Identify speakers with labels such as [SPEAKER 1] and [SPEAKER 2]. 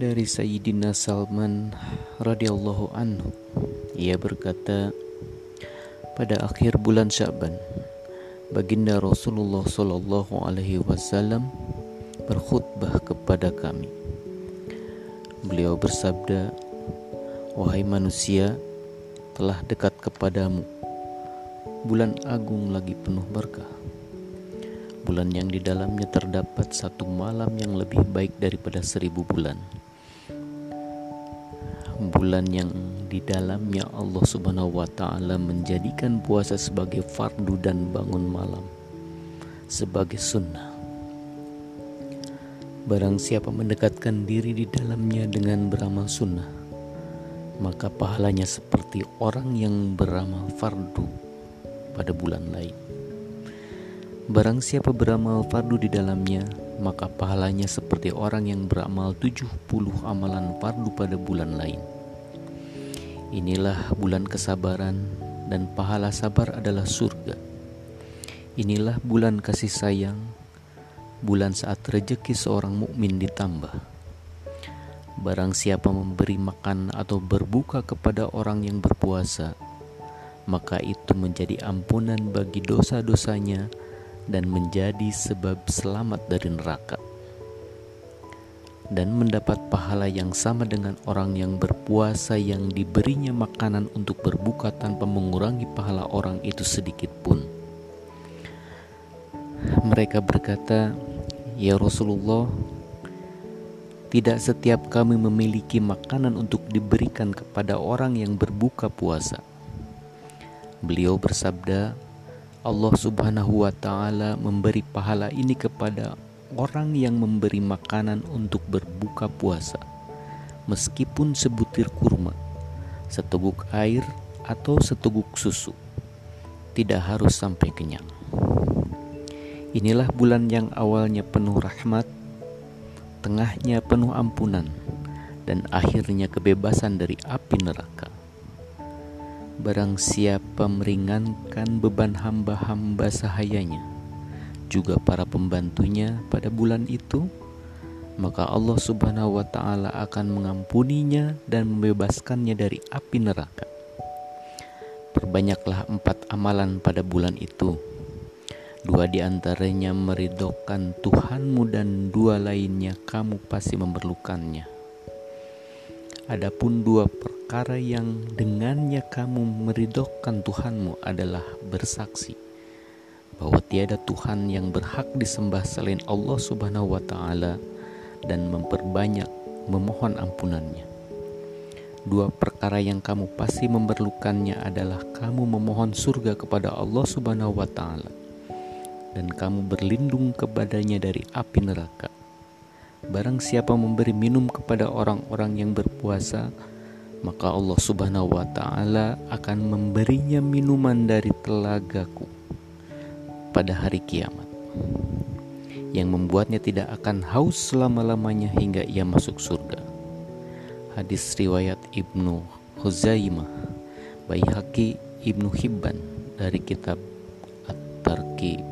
[SPEAKER 1] dari Sayyidina Salman radhiyallahu anhu. Ia berkata pada akhir bulan Syaban baginda Rasulullah sallallahu alaihi wasallam berkhutbah kepada kami. Beliau bersabda wahai manusia telah dekat kepadamu. Bulan agung lagi penuh berkah. Bulan yang di dalamnya terdapat satu malam yang lebih baik daripada seribu bulan. Bulan yang di dalamnya Allah Subhanahu wa Ta'ala menjadikan puasa sebagai fardu dan bangun malam sebagai sunnah. Barang siapa mendekatkan diri di dalamnya dengan beramal sunnah, maka pahalanya seperti orang yang beramal fardu pada bulan lain. Barang siapa beramal fardu di dalamnya, maka pahalanya seperti orang yang beramal 70 amalan fardu pada bulan lain. Inilah bulan kesabaran dan pahala sabar adalah surga. Inilah bulan kasih sayang, bulan saat rejeki seorang mukmin ditambah. Barang siapa memberi makan atau berbuka kepada orang yang berpuasa, maka itu menjadi ampunan bagi dosa-dosanya dan menjadi sebab selamat dari neraka dan mendapat pahala yang sama dengan orang yang berpuasa yang diberinya makanan untuk berbuka tanpa mengurangi pahala orang itu sedikit pun. Mereka berkata, "Ya Rasulullah, tidak setiap kami memiliki makanan untuk diberikan kepada orang yang berbuka puasa." Beliau bersabda, Allah Subhanahu wa taala memberi pahala ini kepada orang yang memberi makanan untuk berbuka puasa meskipun sebutir kurma, seteguk air atau seteguk susu. Tidak harus sampai kenyang. Inilah bulan yang awalnya penuh rahmat, tengahnya penuh ampunan, dan akhirnya kebebasan dari api neraka. Barang siapa meringankan beban hamba-hamba sahayanya, juga para pembantunya pada bulan itu, maka Allah Subhanahu wa Ta'ala akan mengampuninya dan membebaskannya dari api neraka. Perbanyaklah empat amalan pada bulan itu. Dua di antaranya meridokkan Tuhanmu dan dua lainnya kamu pasti memerlukannya. Adapun dua perkara yang dengannya kamu meridokkan Tuhanmu adalah bersaksi bahwa tiada Tuhan yang berhak disembah selain Allah Subhanahu wa taala dan memperbanyak memohon ampunannya. Dua perkara yang kamu pasti memerlukannya adalah kamu memohon surga kepada Allah Subhanahu wa taala dan kamu berlindung kepadanya dari api neraka. Barang siapa memberi minum kepada orang-orang yang berpuasa, maka Allah Subhanahu wa taala akan memberinya minuman dari telagaku pada hari kiamat yang membuatnya tidak akan haus selama-lamanya hingga ia masuk surga. Hadis riwayat Ibnu Huzaimah, Baihaqi Ibnu Hibban dari kitab At-Tarqib